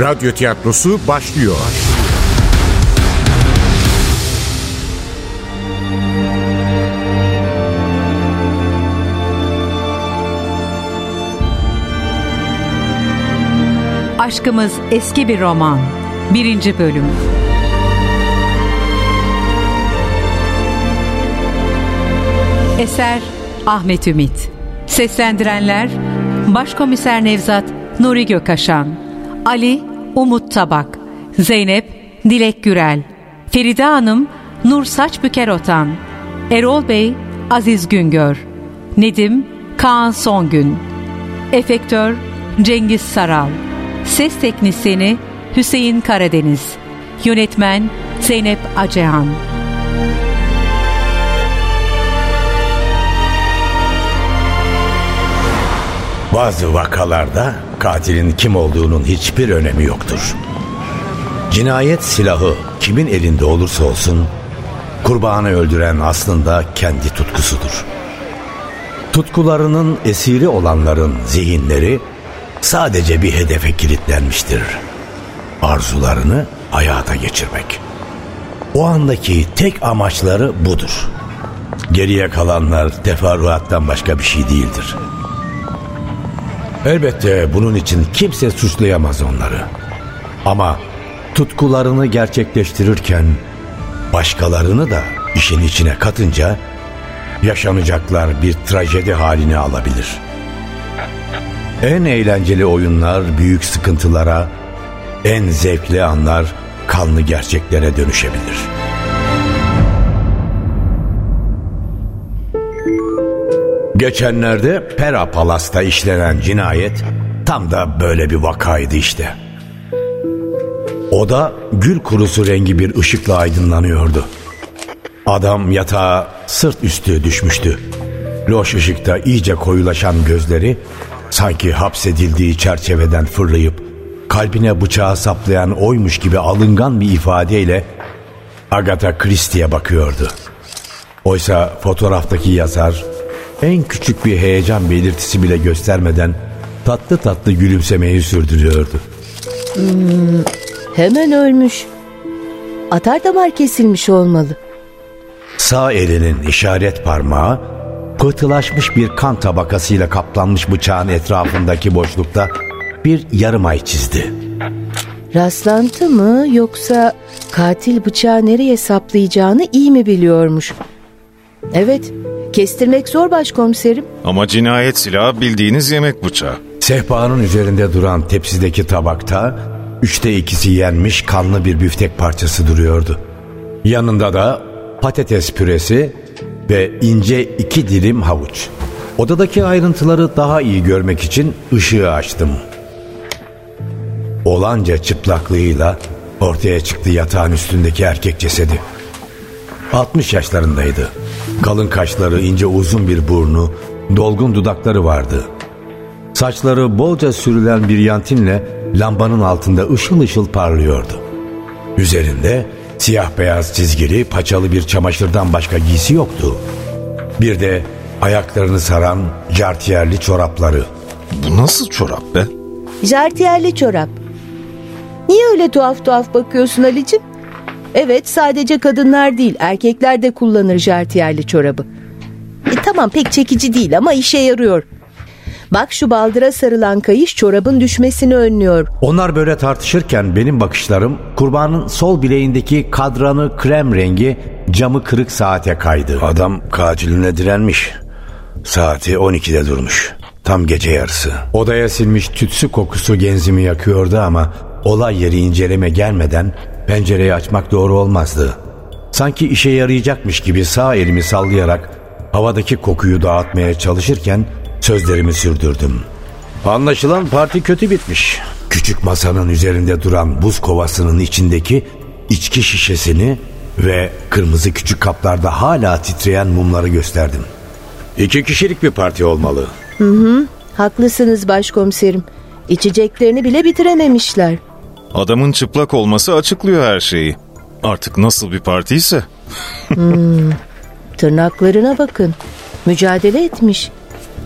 Radyo tiyatrosu başlıyor. Aşkımız eski bir roman. Birinci bölüm. Eser Ahmet Ümit. Seslendirenler Başkomiser Nevzat Nuri Gökaşan, Ali Umut Tabak, Zeynep Dilek Gürel, Feride Hanım Nur Saçbüker Otan, Erol Bey Aziz Güngör, Nedim Kaan Songün, Efektör Cengiz Saral, Ses Teknisini Hüseyin Karadeniz, Yönetmen Zeynep Acehan. Bazı vakalarda katilin kim olduğunun hiçbir önemi yoktur. Cinayet silahı kimin elinde olursa olsun kurbanı öldüren aslında kendi tutkusudur. Tutkularının esiri olanların zihinleri sadece bir hedefe kilitlenmiştir. Arzularını hayata geçirmek. O andaki tek amaçları budur. Geriye kalanlar teferruattan başka bir şey değildir. Elbette bunun için kimse suçlayamaz onları. Ama tutkularını gerçekleştirirken başkalarını da işin içine katınca yaşanacaklar bir trajedi halini alabilir. En eğlenceli oyunlar büyük sıkıntılara, en zevkli anlar kanlı gerçeklere dönüşebilir. Geçenlerde Pera Palas'ta işlenen cinayet tam da böyle bir vakaydı işte. Oda gül kurusu rengi bir ışıkla aydınlanıyordu. Adam yatağa sırt üstü düşmüştü. Loş ışıkta iyice koyulaşan gözleri sanki hapsedildiği çerçeveden fırlayıp kalbine bıçağı saplayan oymuş gibi alıngan bir ifadeyle Agatha Christie'ye bakıyordu. Oysa fotoğraftaki yazar en küçük bir heyecan belirtisi bile göstermeden tatlı tatlı gülümsemeyi sürdürüyordu. Hmm, hemen ölmüş. Atar damar kesilmiş olmalı. Sağ elinin işaret parmağı pıhtılaşmış bir kan tabakasıyla kaplanmış bıçağın etrafındaki boşlukta bir yarım ay çizdi. Rastlantı mı yoksa katil bıçağı nereye saplayacağını iyi mi biliyormuş? Evet, kestirmek zor başkomiserim. Ama cinayet silahı bildiğiniz yemek bıçağı. Sehpanın üzerinde duran tepsideki tabakta üçte ikisi yenmiş kanlı bir büftek parçası duruyordu. Yanında da patates püresi ve ince iki dilim havuç. Odadaki ayrıntıları daha iyi görmek için ışığı açtım. Olanca çıplaklığıyla ortaya çıktı yatağın üstündeki erkek cesedi. 60 yaşlarındaydı. Kalın kaşları, ince uzun bir burnu, dolgun dudakları vardı. Saçları bolca sürülen bir yantinle lambanın altında ışıl ışıl parlıyordu. Üzerinde siyah beyaz çizgili paçalı bir çamaşırdan başka giysi yoktu. Bir de ayaklarını saran jartiyerli çorapları. Bu nasıl çorap be? Jartiyerli çorap. Niye öyle tuhaf tuhaf bakıyorsun Ali'cim? Evet sadece kadınlar değil erkekler de kullanır jartiyerli çorabı. E, tamam pek çekici değil ama işe yarıyor. Bak şu baldıra sarılan kayış çorabın düşmesini önlüyor. Onlar böyle tartışırken benim bakışlarım kurbanın sol bileğindeki kadranı krem rengi camı kırık saate kaydı. Adam katiline direnmiş. Saati 12'de durmuş. Tam gece yarısı. Odaya silmiş tütsü kokusu genzimi yakıyordu ama olay yeri inceleme gelmeden pencereyi açmak doğru olmazdı. Sanki işe yarayacakmış gibi sağ elimi sallayarak havadaki kokuyu dağıtmaya çalışırken sözlerimi sürdürdüm. Anlaşılan parti kötü bitmiş. Küçük masanın üzerinde duran buz kovasının içindeki içki şişesini ve kırmızı küçük kaplarda hala titreyen mumları gösterdim. İki kişilik bir parti olmalı. Hı hı, haklısınız başkomiserim. İçeceklerini bile bitirememişler. Adamın çıplak olması açıklıyor her şeyi. Artık nasıl bir partiyse. hmm, tırnaklarına bakın. Mücadele etmiş.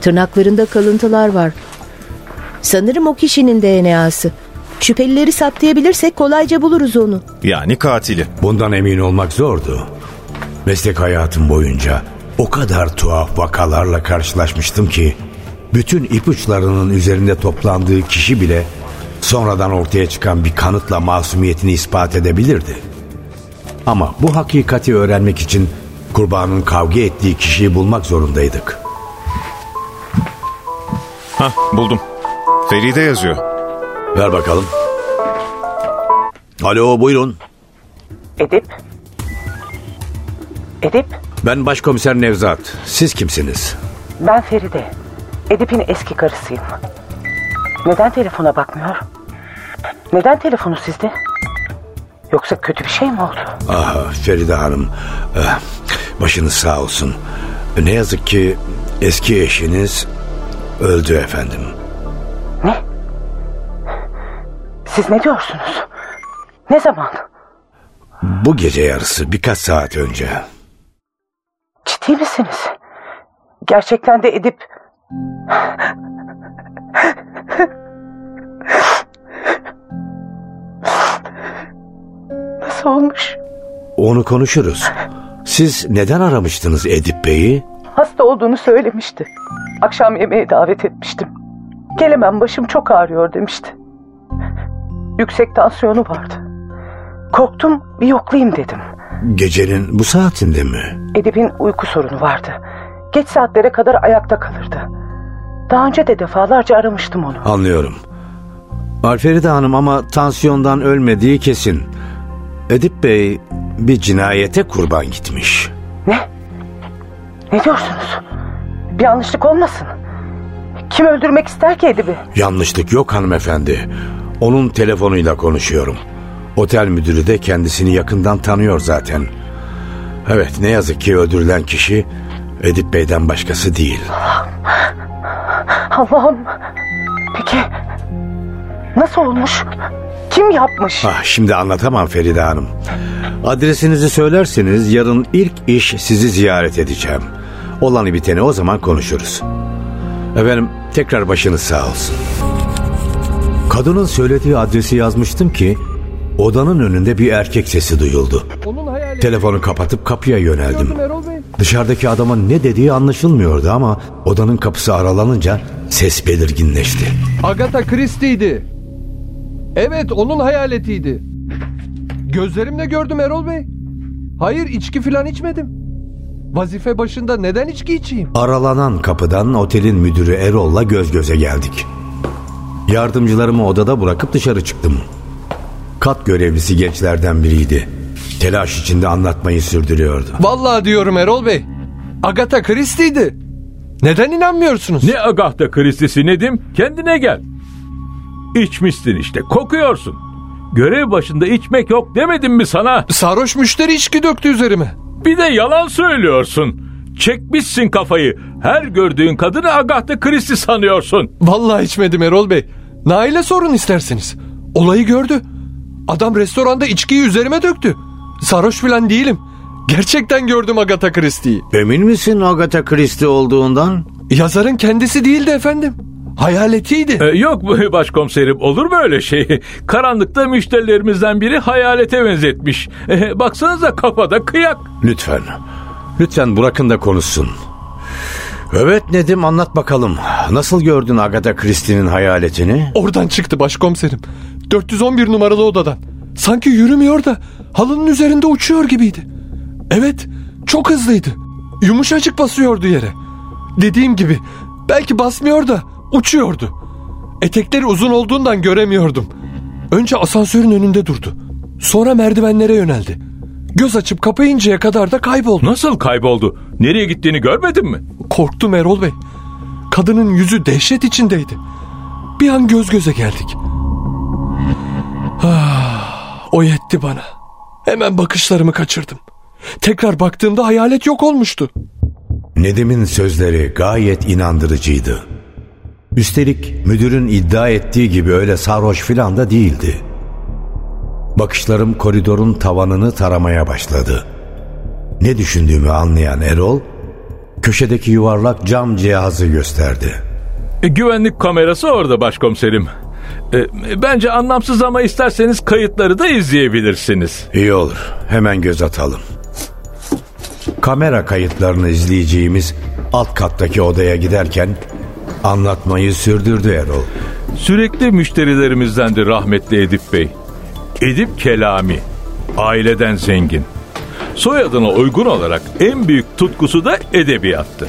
Tırnaklarında kalıntılar var. Sanırım o kişinin DNA'sı. Şüphelileri saptayabilirsek kolayca buluruz onu. Yani katili. Bundan emin olmak zordu. Meslek hayatım boyunca o kadar tuhaf vakalarla karşılaşmıştım ki bütün ipuçlarının üzerinde toplandığı kişi bile sonradan ortaya çıkan bir kanıtla masumiyetini ispat edebilirdi. Ama bu hakikati öğrenmek için kurbanın kavga ettiği kişiyi bulmak zorundaydık. Hah buldum. Feride yazıyor. Ver bakalım. Alo buyurun. Edip? Edip? Ben başkomiser Nevzat. Siz kimsiniz? Ben Feride. Edip'in eski karısıyım. Neden telefona bakmıyor? Neden telefonu sizde? Yoksa kötü bir şey mi oldu? Ah Feride Hanım. eh, Başınız sağ olsun. Ne yazık ki eski eşiniz öldü efendim. Ne? Siz ne diyorsunuz? Ne zaman? Bu gece yarısı birkaç saat önce. Ciddi misiniz? Gerçekten de Edip... Nasıl olmuş? Onu konuşuruz. Siz neden aramıştınız Edip Bey'i? Hasta olduğunu söylemişti. Akşam yemeğe davet etmiştim. Gelemem başım çok ağrıyor demişti. Yüksek tansiyonu vardı. Korktum bir yoklayayım dedim. Gecenin bu saatinde mi? Edip'in uyku sorunu vardı. Geç saatlere kadar ayakta kalırdı. Daha önce de defalarca aramıştım onu. Anlıyorum. Alferide Hanım ama tansiyondan ölmediği kesin. Edip Bey bir cinayete kurban gitmiş. Ne? Ne diyorsunuz? Bir yanlışlık olmasın. Kim öldürmek ister ki Edip'i? Yanlışlık yok hanımefendi. Onun telefonuyla konuşuyorum. Otel müdürü de kendisini yakından tanıyor zaten. Evet ne yazık ki öldürülen kişi Edip Bey'den başkası değil. Allah'ım. Peki nasıl olmuş? Kim yapmış? Ah, şimdi anlatamam Feride Hanım. Adresinizi söylerseniz yarın ilk iş sizi ziyaret edeceğim. Olanı biteni o zaman konuşuruz. Efendim tekrar başınız sağ olsun. Kadının söylediği adresi yazmıştım ki odanın önünde bir erkek sesi duyuldu. Telefonu kapatıp kapıya yöneldim. Dışarıdaki adamın ne dediği anlaşılmıyordu ama odanın kapısı aralanınca ses belirginleşti. Agatha Christie'ydi. Evet onun hayaletiydi. Gözlerimle gördüm Erol Bey. Hayır içki falan içmedim. Vazife başında neden içki içeyim? Aralanan kapıdan otelin müdürü Erol'la göz göze geldik. Yardımcılarımı odada bırakıp dışarı çıktım. Kat görevlisi gençlerden biriydi. Telaş içinde anlatmayı sürdürüyordu. Vallahi diyorum Erol Bey. Agatha Christie'ydi. Neden inanmıyorsunuz? Ne Agatha Christie'si Nedim? Kendine gel. İçmişsin işte kokuyorsun. Görev başında içmek yok demedim mi sana? Sarhoş müşteri içki döktü üzerime. Bir de yalan söylüyorsun. Çekmişsin kafayı. Her gördüğün kadını Agatha Christie sanıyorsun. Vallahi içmedim Erol Bey. Nail'e sorun isterseniz. Olayı gördü. Adam restoranda içkiyi üzerime döktü. Sarhoş falan değilim. Gerçekten gördüm Agatha Christie'yi. Emin misin Agatha Christie olduğundan? Yazarın kendisi değildi efendim. Hayaletiydi. Ee, yok başkomiserim olur mu öyle şey? Karanlıkta müşterilerimizden biri hayalete benzetmiş. Ee, baksanıza kafada kıyak. Lütfen. Lütfen bırakın da konuşsun. Evet Nedim anlat bakalım. Nasıl gördün Agatha Christie'nin hayaletini? Oradan çıktı başkomiserim. 411 numaralı odadan. Sanki yürümüyor da halının üzerinde uçuyor gibiydi. Evet çok hızlıydı. Yumuşacık basıyordu yere. Dediğim gibi belki basmıyor da uçuyordu. Etekleri uzun olduğundan göremiyordum. Önce asansörün önünde durdu. Sonra merdivenlere yöneldi. Göz açıp kapayıncaya kadar da kayboldu. Nasıl kayboldu? Nereye gittiğini görmedin mi? Korktum Erol Bey. Kadının yüzü dehşet içindeydi. Bir an göz göze geldik. Ah, o yetti bana. Hemen bakışlarımı kaçırdım. Tekrar baktığımda hayalet yok olmuştu. Nedim'in sözleri gayet inandırıcıydı. Üstelik müdürün iddia ettiği gibi öyle sarhoş filan da değildi. Bakışlarım koridorun tavanını taramaya başladı. Ne düşündüğümü anlayan Erol, köşedeki yuvarlak cam cihazı gösterdi. E, güvenlik kamerası orada başkomiserim. E, bence anlamsız ama isterseniz kayıtları da izleyebilirsiniz. İyi olur. Hemen göz atalım. Kamera kayıtlarını izleyeceğimiz alt kattaki odaya giderken anlatmayı sürdürdü Erol. Sürekli müşterilerimizdendi rahmetli Edip Bey. Edip Kelami. Aileden zengin. Soyadına uygun olarak en büyük tutkusu da edebiyattı.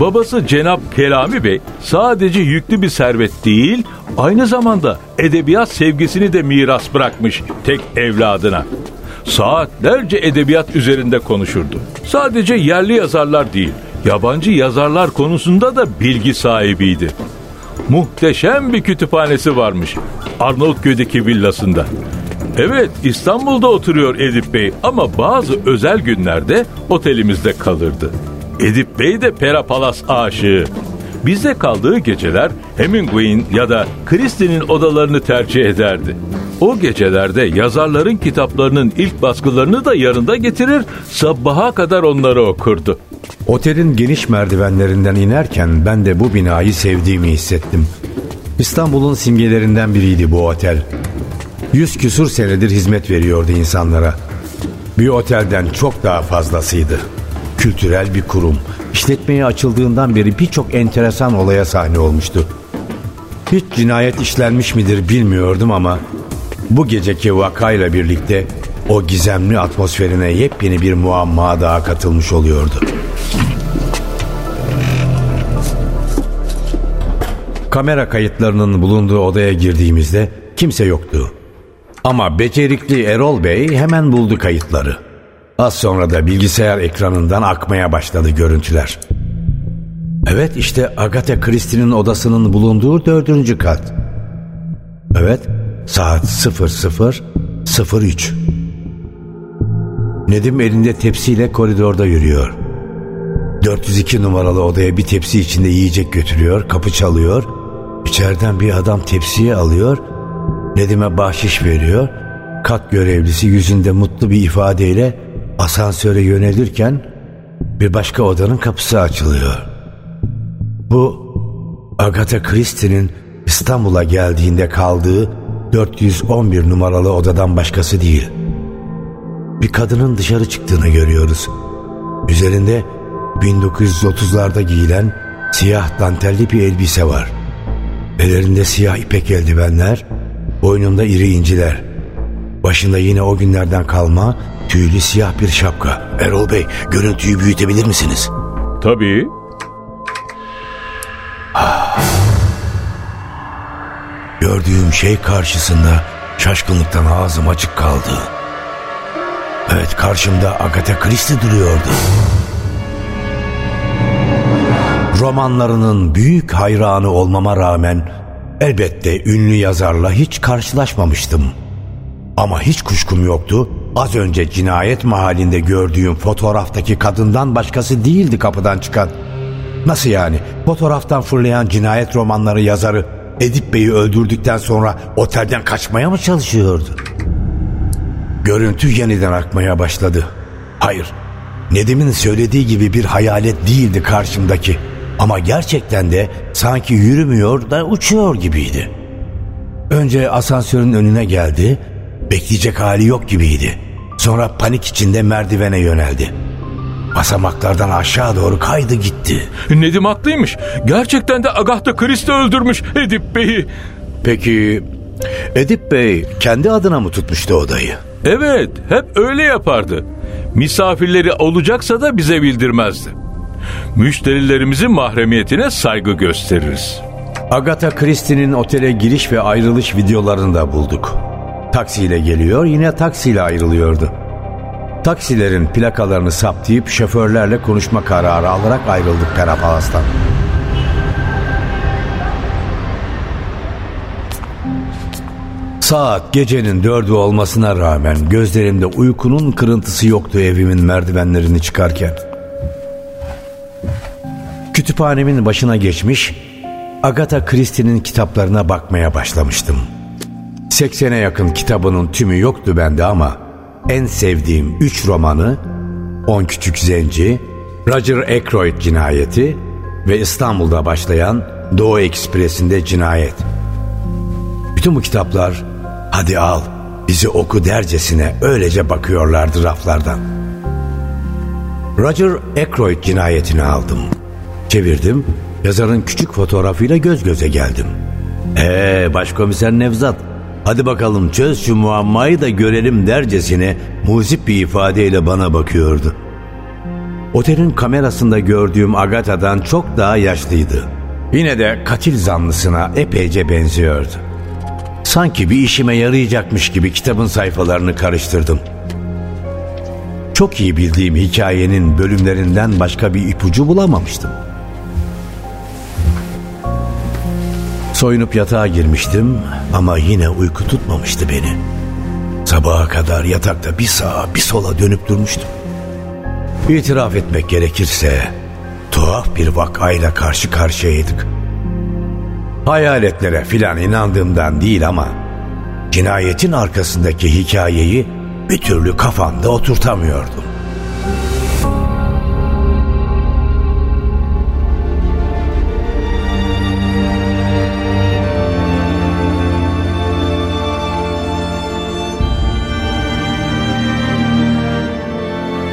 Babası Cenap Kelami Bey sadece yüklü bir servet değil, aynı zamanda edebiyat sevgisini de miras bırakmış tek evladına. Saatlerce edebiyat üzerinde konuşurdu. Sadece yerli yazarlar değil, yabancı yazarlar konusunda da bilgi sahibiydi. Muhteşem bir kütüphanesi varmış Arnavutköy'deki villasında. Evet İstanbul'da oturuyor Edip Bey ama bazı özel günlerde otelimizde kalırdı. Edip Bey de Pera Palas aşığı. Bizde kaldığı geceler Hemingway'in ya da Christie'nin odalarını tercih ederdi. O gecelerde yazarların kitaplarının ilk baskılarını da yanında getirir, sabaha kadar onları okurdu. Otelin geniş merdivenlerinden inerken ben de bu binayı sevdiğimi hissettim. İstanbul'un simgelerinden biriydi bu otel. Yüz küsur senedir hizmet veriyordu insanlara. Bir otelden çok daha fazlasıydı. Kültürel bir kurum. İşletmeye açıldığından beri birçok enteresan olaya sahne olmuştu. Hiç cinayet işlenmiş midir bilmiyordum ama bu geceki vakayla birlikte o gizemli atmosferine yepyeni bir muamma daha katılmış oluyordu. Kamera kayıtlarının bulunduğu odaya girdiğimizde kimse yoktu. Ama becerikli Erol Bey hemen buldu kayıtları. Az sonra da bilgisayar ekranından akmaya başladı görüntüler. Evet işte Agatha Christie'nin odasının bulunduğu dördüncü kat. Evet saat 00.03. Nedim elinde tepsiyle koridorda yürüyor. 402 numaralı odaya bir tepsi içinde yiyecek götürüyor, kapı çalıyor. İçeriden bir adam tepsiyi alıyor, Nedim'e bahşiş veriyor. Kat görevlisi yüzünde mutlu bir ifadeyle asansöre yönelirken bir başka odanın kapısı açılıyor. Bu Agatha Christie'nin İstanbul'a geldiğinde kaldığı 411 numaralı odadan başkası değil. Bir kadının dışarı çıktığını görüyoruz. Üzerinde 1930'larda giyilen siyah dantelli bir elbise var. Ellerinde siyah ipek eldivenler, boynunda iri inciler. Başında yine o günlerden kalma tüylü siyah bir şapka. Erol Bey görüntüyü büyütebilir misiniz? Tabii. Gördüğüm şey karşısında şaşkınlıktan ağzım açık kaldı. Evet karşımda Agatha Christie duruyordu. Romanlarının büyük hayranı olmama rağmen elbette ünlü yazarla hiç karşılaşmamıştım. Ama hiç kuşkum yoktu. Az önce cinayet mahallinde gördüğüm fotoğraftaki kadından başkası değildi kapıdan çıkan. Nasıl yani? Fotoğraftan fırlayan cinayet romanları yazarı Edip Bey'i öldürdükten sonra otelden kaçmaya mı çalışıyordu? Görüntü yeniden akmaya başladı. Hayır, Nedim'in söylediği gibi bir hayalet değildi karşımdaki. Ama gerçekten de sanki yürümüyor da uçuyor gibiydi. Önce asansörün önüne geldi, bekleyecek hali yok gibiydi. Sonra panik içinde merdivene yöneldi. Basamaklardan aşağı doğru kaydı gitti. Nedim haklıymış. Gerçekten de Agatha Christie öldürmüş Edip Bey'i. Peki Edip Bey kendi adına mı tutmuştu odayı? Evet, hep öyle yapardı. Misafirleri olacaksa da bize bildirmezdi. Müşterilerimizin mahremiyetine saygı gösteririz. Agatha Christie'nin otele giriş ve ayrılış videolarını da bulduk. Taksiyle geliyor yine taksiyle ayrılıyordu. Taksilerin plakalarını saptayıp şoförlerle konuşma kararı alarak ayrıldık Perapalas'tan. Saat gecenin dördü olmasına rağmen gözlerimde uykunun kırıntısı yoktu evimin merdivenlerini çıkarken. Kütüphanemin başına geçmiş, Agatha Christie'nin kitaplarına bakmaya başlamıştım. 80'e yakın kitabının tümü yoktu bende ama en sevdiğim 3 romanı On Küçük Zenci, Roger Ackroyd cinayeti ve İstanbul'da başlayan Doğu Ekspresi'nde cinayet. Bütün bu kitaplar hadi al bizi oku dercesine öylece bakıyorlardı raflardan. Roger Ackroyd cinayetini aldım. Çevirdim, yazarın küçük fotoğrafıyla göz göze geldim. Ee başkomiser Nevzat, hadi bakalım çöz şu muammayı da görelim dercesine muzip bir ifadeyle bana bakıyordu. Otelin kamerasında gördüğüm Agatha'dan çok daha yaşlıydı. Yine de katil zanlısına epeyce benziyordu. Sanki bir işime yarayacakmış gibi kitabın sayfalarını karıştırdım. Çok iyi bildiğim hikayenin bölümlerinden başka bir ipucu bulamamıştım. Soyunup yatağa girmiştim ama yine uyku tutmamıştı beni. Sabaha kadar yatakta bir sağa bir sola dönüp durmuştum. İtiraf etmek gerekirse tuhaf bir vakayla karşı karşıyaydık. Hayaletlere filan inandığımdan değil ama cinayetin arkasındaki hikayeyi bir türlü kafamda oturtamıyordum.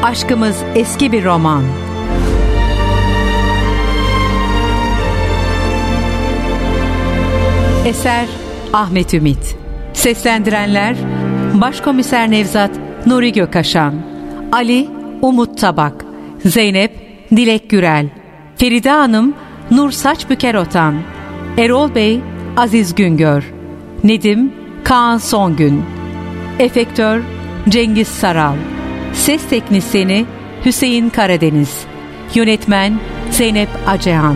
Aşkımız eski bir roman. Eser Ahmet Ümit. Seslendirenler Başkomiser Nevzat Nuri Gökaşan Ali Umut Tabak Zeynep Dilek Gürel Feride Hanım Nur Saçbüker Otan Erol Bey Aziz Güngör Nedim Kaan Songün Efektör Cengiz Saral Ses Teknisini Hüseyin Karadeniz Yönetmen Zeynep Acehan